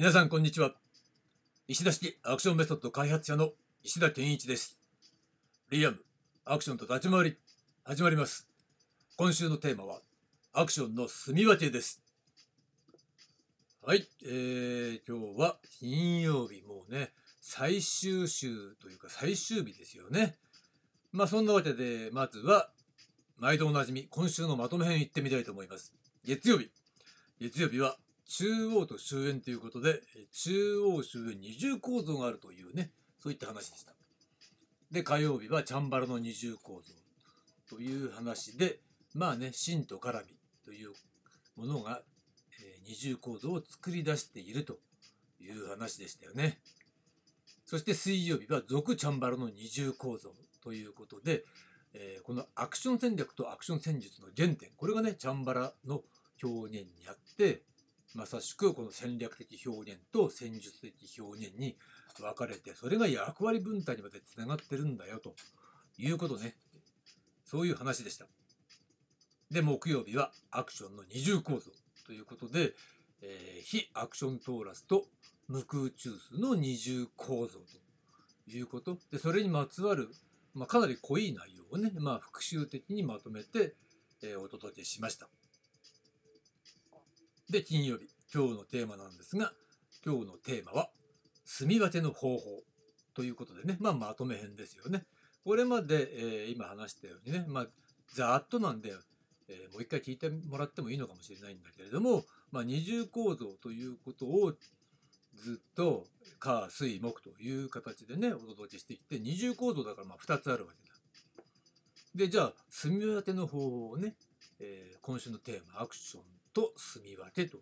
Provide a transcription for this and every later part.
皆さんこんにちは。石田式アクションメソッド開発者の石田健一です。リアムアクションと立ち回り始まります。今週のテーマはアクションの住み分けです。はい、えー、今日は金曜日。もうね最終週というか最終日ですよね。まあそんなわけでまずは毎度おなじみ今週のまとめ編行ってみたいと思います。月曜日。月曜日は中央と終焉ということで、中央終焉二重構造があるというね、そういった話でした。で、火曜日はチャンバラの二重構造という話で、まあね、真と絡みというものが、えー、二重構造を作り出しているという話でしたよね。そして水曜日は俗チャンバラの二重構造ということで、えー、このアクション戦略とアクション戦術の原点、これがね、チャンバラの表現にあって、まさしくこの戦略的表現と戦術的表現に分かれてそれが役割分担にまでつながってるんだよということね。そういう話でした。で木曜日はアクションの二重構造ということで、えー、非アクショントーラスと無空中枢の二重構造ということ。でそれにまつわる、まあ、かなり濃い内容をね、まあ、復習的にまとめて、えー、お届けしました。で、金曜日、今日のテーマなんですが、今日のテーマは、住み分けの方法ということでね、まあ、まとめ編ですよね。これまで、えー、今話したようにね、まあ、ざっとなんで、えー、もう一回聞いてもらってもいいのかもしれないんだけれども、まあ、二重構造ということをずっと火水木という形でねお届けしてきて二重構造だからまあ2つあるわけだ。でじゃあ住み分けの方法をね、えー、今週のテーマアクションと住み分けと、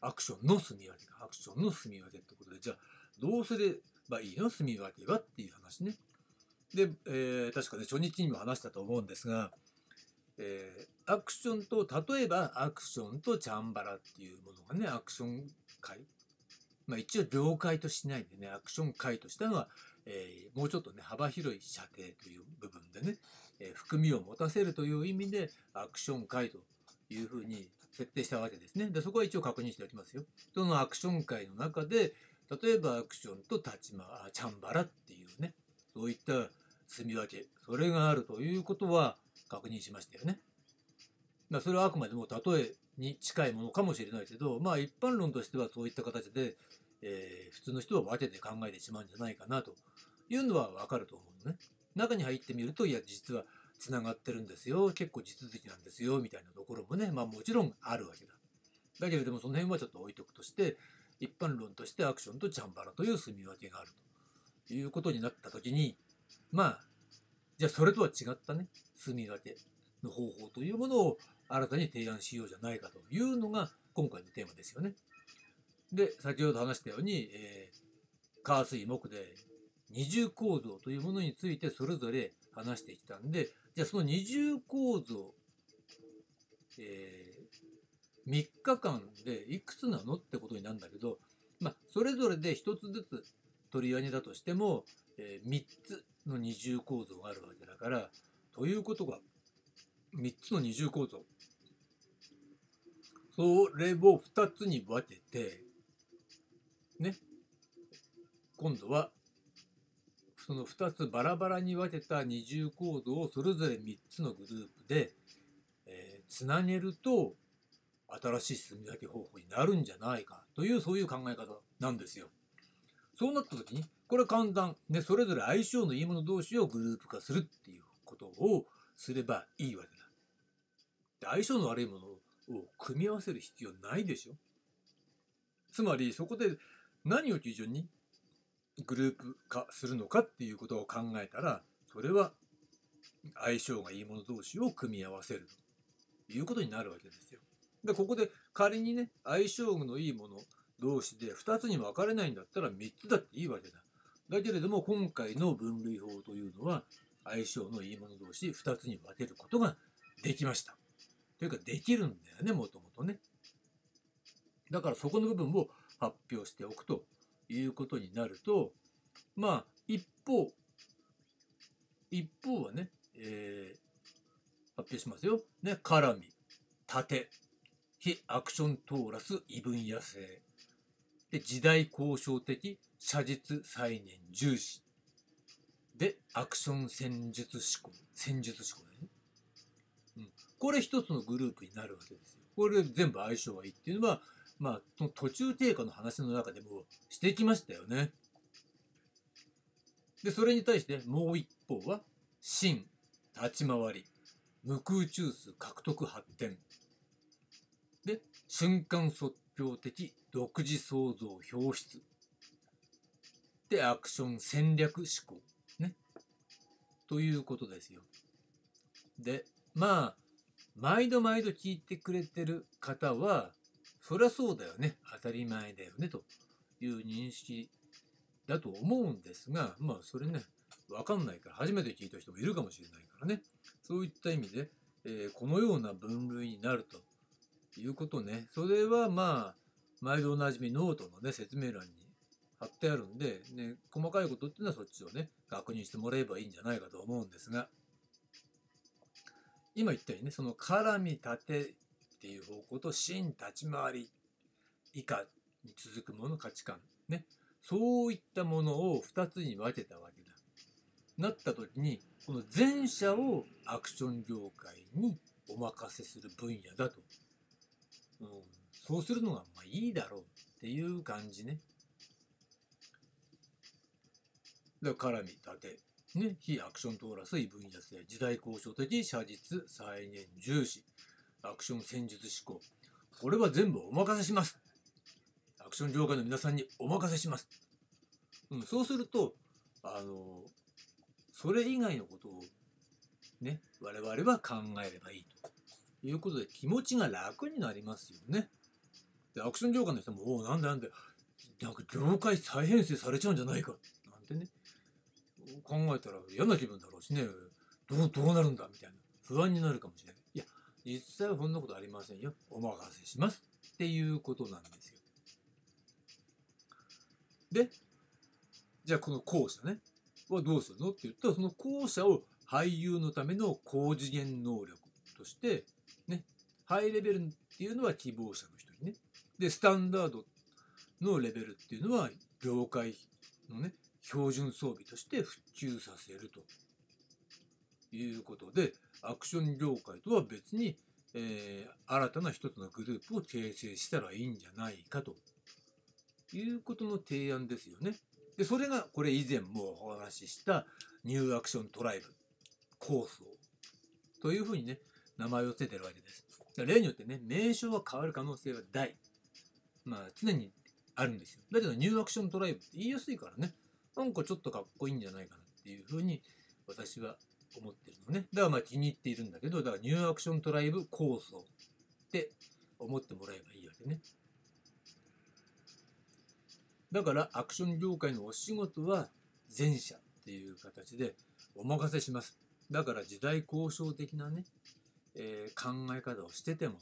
アクションの住み分けアクションの住み分けってことで、じゃあどうすればいいの住み分けはっていう話ね。で、えー、確かね、初日にも話したと思うんですが、えー、アクションと、例えばアクションとチャンバラっていうものがね、アクション会。まあ一応了解としないでね、アクション会としたのは、えー、もうちょっとね、幅広い射程という部分でね、えー、含みを持たせるという意味で、アクション会というふうに設定したわけですね。で、そこは一応確認しておきますよ。そのアクション界の中で、例えばアクションと立ちま、チャンバラっていうね、そういった住み分け、それがあるということは確認しましたよね。まあ、それはあくまでも例えに近いものかもしれないけど、まあ一般論としてはそういった形で、えー、普通の人は分けて考えてしまうんじゃないかなというのはわかると思うのね。中に入ってみると、いや、実はつながってるんですよ。結構地続きなんですよ。みたいなところもねまあもちろんあるわけだ。だけれどもその辺はちょっと置いとくとして一般論としてアクションとチャンバラという住み分けがあるということになった時にまあじゃあそれとは違ったね住み分けの方法というものを新たに提案しようじゃないかというのが今回のテーマですよね。で先ほど話したように、えー、火水木で二重構造というものについてそれぞれ話してきたんでじゃあその二重構造、えー、3日間でいくつなのってことになるんだけど、まあ、それぞれで1つずつ取り上げだとしても、えー、3つの二重構造があるわけだからということが3つの二重構造。それを2つに分けてね今度はその2つバラバラに分けた二重構造をそれぞれ3つのグループで、えー、つなげると新しい住み分け方法になるんじゃないかというそういう考え方なんですよ。そうなった時にこれは簡単、ね、それぞれ相性のいいもの同士をグループ化するっていうことをすればいいわけだ。相性の悪いものを組み合わせる必要ないでしょ。つまりそこで何を基準にグループ化するのかっていうことを考えたらそれは相性がいいもの同士を組み合わせるということになるわけですよ。でここで仮にね相性のいいもの同士で2つに分かれないんだったら3つだっていいわけだ。だけれども今回の分類法というのは相性のいいもの同士2つに分けることができました。というかできるんだよねもともとね。だからそこの部分を発表しておくということになるとまあ一方一方はね、えー、発表しますよ。ね、絡み、盾、非アクショントーラス、異分野生。で時代交渉的写実再現重視でアクション戦術思考戦術思考だね、うん、これ一つのグループになるわけですよこれ全部相性がいいっていうのはまあ途中経過の話の中でもしてきましたよね。でそれに対してもう一方は真立ち回り無空中枢獲得発展。で瞬間即興的独自創造表出。でアクション戦略思考。ね。ということですよ。でまあ毎度毎度聞いてくれてる方はそりゃそうだよね。当たり前だよねという認識だと思うんですがまあそれね分かんないから初めて聞いた人もいるかもしれないからね。そういった意味で、えー、このような分類になるということね。それはまあ毎度おなじみノートのね説明欄に貼ってあるんで、ね、細かいことっていうのはそっちをね確認してもらえばいいんじゃないかと思うんですが今言ったようにねその絡み立てっていう方向と真立ち回り以下に続くもの価値観。ね。そういったものを2つに分けたわけだ。なった時にこの前者をアクション業界にお任せする分野だと、うん、そうするのがまあいいだろうっていう感じね。だから絡み立て、ね、非アクショントーラス異分野性、時代交渉的写実、再現重視、アクション戦術思考。これは全部お任せします。アクション業界の皆さんにお任せします。うん、そうすると、あの、それ以外のことをね、我々は考えればいいということで気持ちが楽になりますよね。で、アクション業界の人も、おお、なんでなんで、なんか業界再編成されちゃうんじゃないか、なんてね、考えたら嫌な気分だろうしね、どう、どうなるんだみたいな不安になるかもしれない。実際はそんなことありませんよ。お任せしますっていうことなんですよ。で、じゃあこの後者ね、はどうするのって言ったら、その後者を俳優のための高次元能力として、ね、ハイレベルっていうのは希望者の人にね、で、スタンダードのレベルっていうのは業界のね、標準装備として普及させるということで、アクション業界とは別に、えー、新たな一つのグループを形成したらいいんじゃないかということの提案ですよね。で、それがこれ以前もお話ししたニューアクショントライブ構想というふうにね、名前を付けてるわけです。例によってね、名称は変わる可能性は大。まあ常にあるんですよ。だけどニューアクショントライブって言いやすいからね、なんかちょっとかっこいいんじゃないかなっていうふうに私は思ってるのね。だからまあ気に入っているんだけど、だからニューアクショントライブ構想って思ってもらえばいいわけね。だからアクション業界のお仕事は前者っていう形でお任せします。だから時代交渉的なね、えー、考え方をしてても、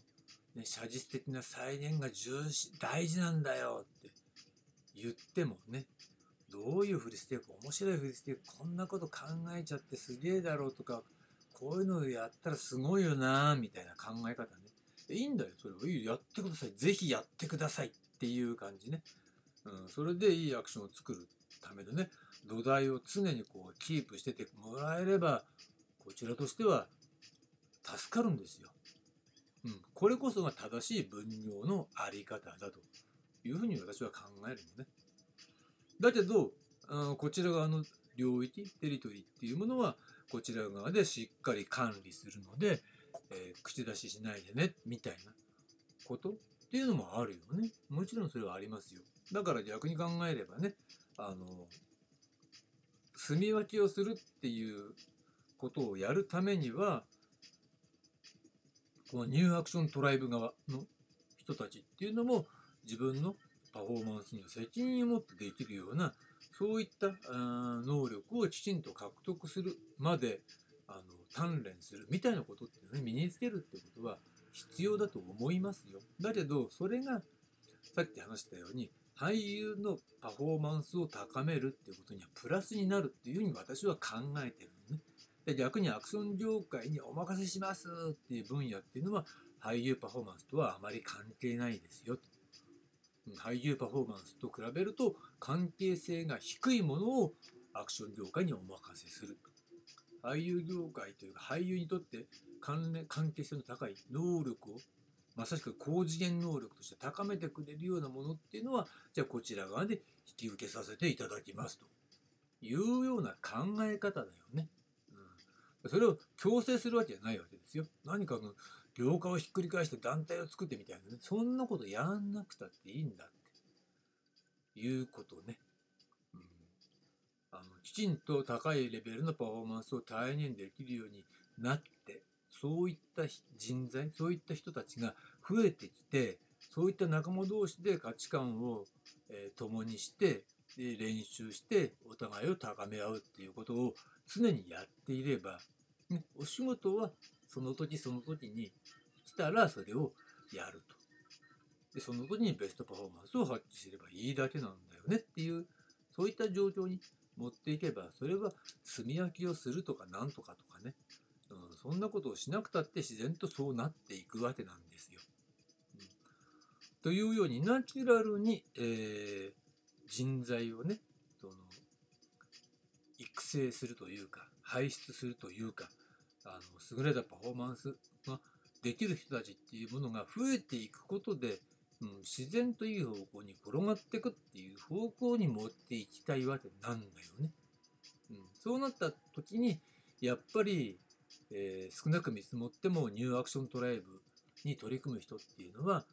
ね、写実的な再現が重視大事なんだよって言ってもねどういうふりしていく面白いふりしていくこんなこと考えちゃってすげえだろうとかこういうのやったらすごいよなみたいな考え方ねいいんだよそれはいいやってくださいぜひやってくださいっていう感じねうん、それでいいアクションを作るためのね土台を常にこうキープしててもらえればこちらとしては助かるんですよ。うん、これこそが正しい分業のあり方だというふうに私は考えるのね。だけどあこちら側の領域テリトリーっていうものはこちら側でしっかり管理するので、えー、口出ししないでねみたいなことっていうのもあるよね。もちろんそれはありますよ。だから逆に考えればね、あの、住み分けをするっていうことをやるためには、このニューアクショントライブ側の人たちっていうのも自分のパフォーマンスには責任を持ってできるようなそういった能力をきちんと獲得するまであの鍛錬するみたいなことっていうのを身につけるってことは必要だと思いますよ。だけどそれがさっき話したように俳優のパフォーマンスを高めるっていうことにはプラスになるっていうふうに私は考えてるのね。で逆にアクション業界にお任せしますっていう分野っていうのは俳優パフォーマンスとはあまり関係ないですよと俳優パフォーマンスと比べると関係性が低いものをアクション業界にお任せする。俳優業界というか俳優にとって関連関係性の高い能力をまさしく高次元能力として高めてくれるようなものっていうのはじゃあこちら側で引き受けさせていただきますというような考え方だよね。うん、それを強制するわけじゃないわけですよ。何かの業界をひっくり返して団体を作ってみたいなねそんなことやんなくたっていいんだっていうことね。うん、あのきちんと高いレベルのパフォーマンスを体現できるようになってそういった人材そういった人たちが増えてきてそういった仲間同士で価値観を、えー、共にしてで練習してお互いを高め合うっていうことを常にやっていれば、ね、お仕事はその時その時に来たらそれをやると。でその時にベストパフォーマンスを発揮すればいいだけなんだよねっていうそういった状況に持っていけばそれは炭焼きをするとかなんとかとかねうん、そんなことをしなくたって自然とそうなっていくわけなんですよ。うん、というようにナチュラルに、えー、人材をねその育成するというか輩出するというかあの優れたパフォーマンスができる人たちっていうものが増えていくことで、うん、自然といい方向に転がっていくっていう方向に持っていきたいわけなんだよね。うん、そうなった時にやっぱりえー、少なく見積もってもニューアクショントライブに取り組む人っていうのは、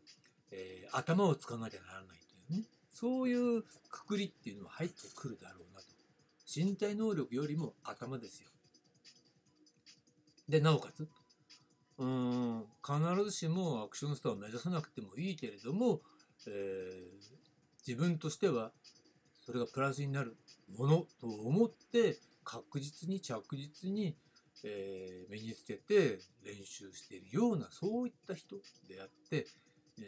えー、頭を使わなきゃならないというね。そういうくくりっていうのは入ってくるだろうなと。身体能力よりも頭ですよ。でなおかつ。うん。必ずしもアクションスターを目指さなくてもいいけれども、えー、自分としてはそれがプラスになるものと思って確実に着実にえー、身につけて練習しているようなそういった人であって、えー、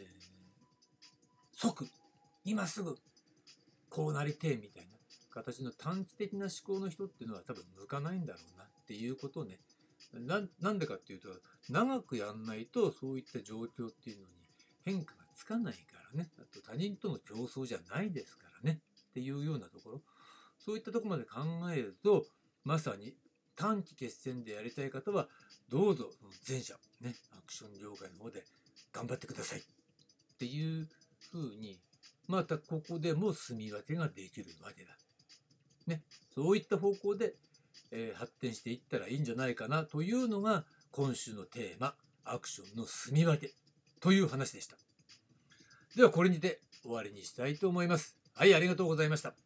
即今すぐこうなりてえみたいな形の短期的な思考の人っていうのは多分向かないんだろうなっていうことをねなんでかっていうと長くやんないとそういった状況っていうのに変化がつかないからね。あと他人との競争じゃないですからね。っていうようなところ。そういったとこまで考えるとまさに短期決戦でやりたい方はどうぞ前者ねアクション業界の方で頑張ってください。っていうふうにまたここでも住み分けができるわけだ。ね、そういった方向で、えー、発展していったらいいんじゃないかなというのが今週のテーマアクションの住み分けという話でした。ではこれにて終わりにしたいと思います。はい、ありがとうございました。